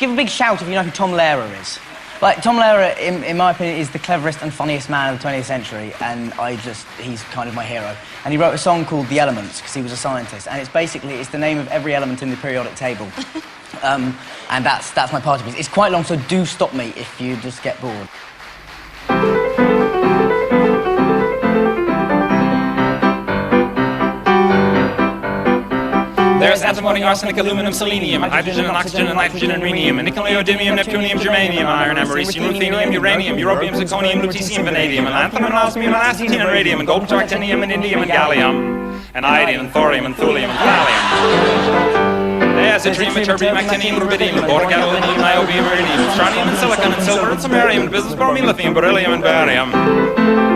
Give a big shout if you know who Tom Lehrer is. Like, Tom Lehrer, in, in my opinion, is the cleverest and funniest man of the 20th century, and I just, he's kind of my hero. And he wrote a song called The Elements, because he was a scientist, and it's basically, it's the name of every element in the periodic table. um, and that's, that's my party piece. It's quite long, so do stop me if you just get bored. There's antimony, arsenic, aluminum, selenium, hydrogen and oxygen and nitrogen and rhenium, and nickel, neodymium, neptunium, germanium, iron, americium, ruthenium, uranium, europium, zirconium, lutetium, vanadium, and lanthanum, osmium, and astatine, and radium, and gold, actinium, and indium, and gallium, and iodine, and thorium, and thulium, and thallium. There's yttrium, ytterbium, actinium, rubidium, boric, gadolinium, niobium, iridium, strontium, and silicon, and silver, and samarium, and bismuth, bromine, lithium, beryllium, and barium.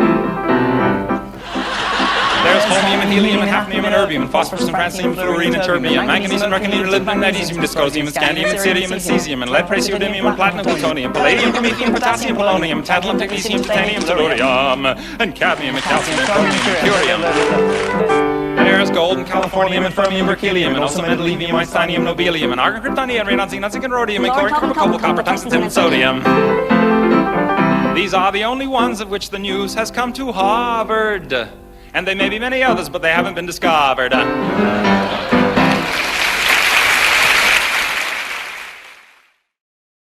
And helium and hafnium and erbium and phosphorus and francium, and fluorine and terbium, and manganese and mercurium, molybdenum, magnesium, dysprosium, and scandium and cerium and cesium and lead, praseodymium and platinum, plutonium, palladium, promethium, potassium, polonium, tantalum, technetium, titanium, tellurium, and cadmium and calcium and chromium and curium. There's gold and californium and fermium, berkelium, and also mendelevium, einsteinium, nobelium, and argon, kryptonium, radon, xenon, zinc, and rhodium, and chlorine, copper, cobalt, copper, tungsten, and sodium. These are the only ones of which the news has come to Harvard. And there may be many others, but they haven't been discovered.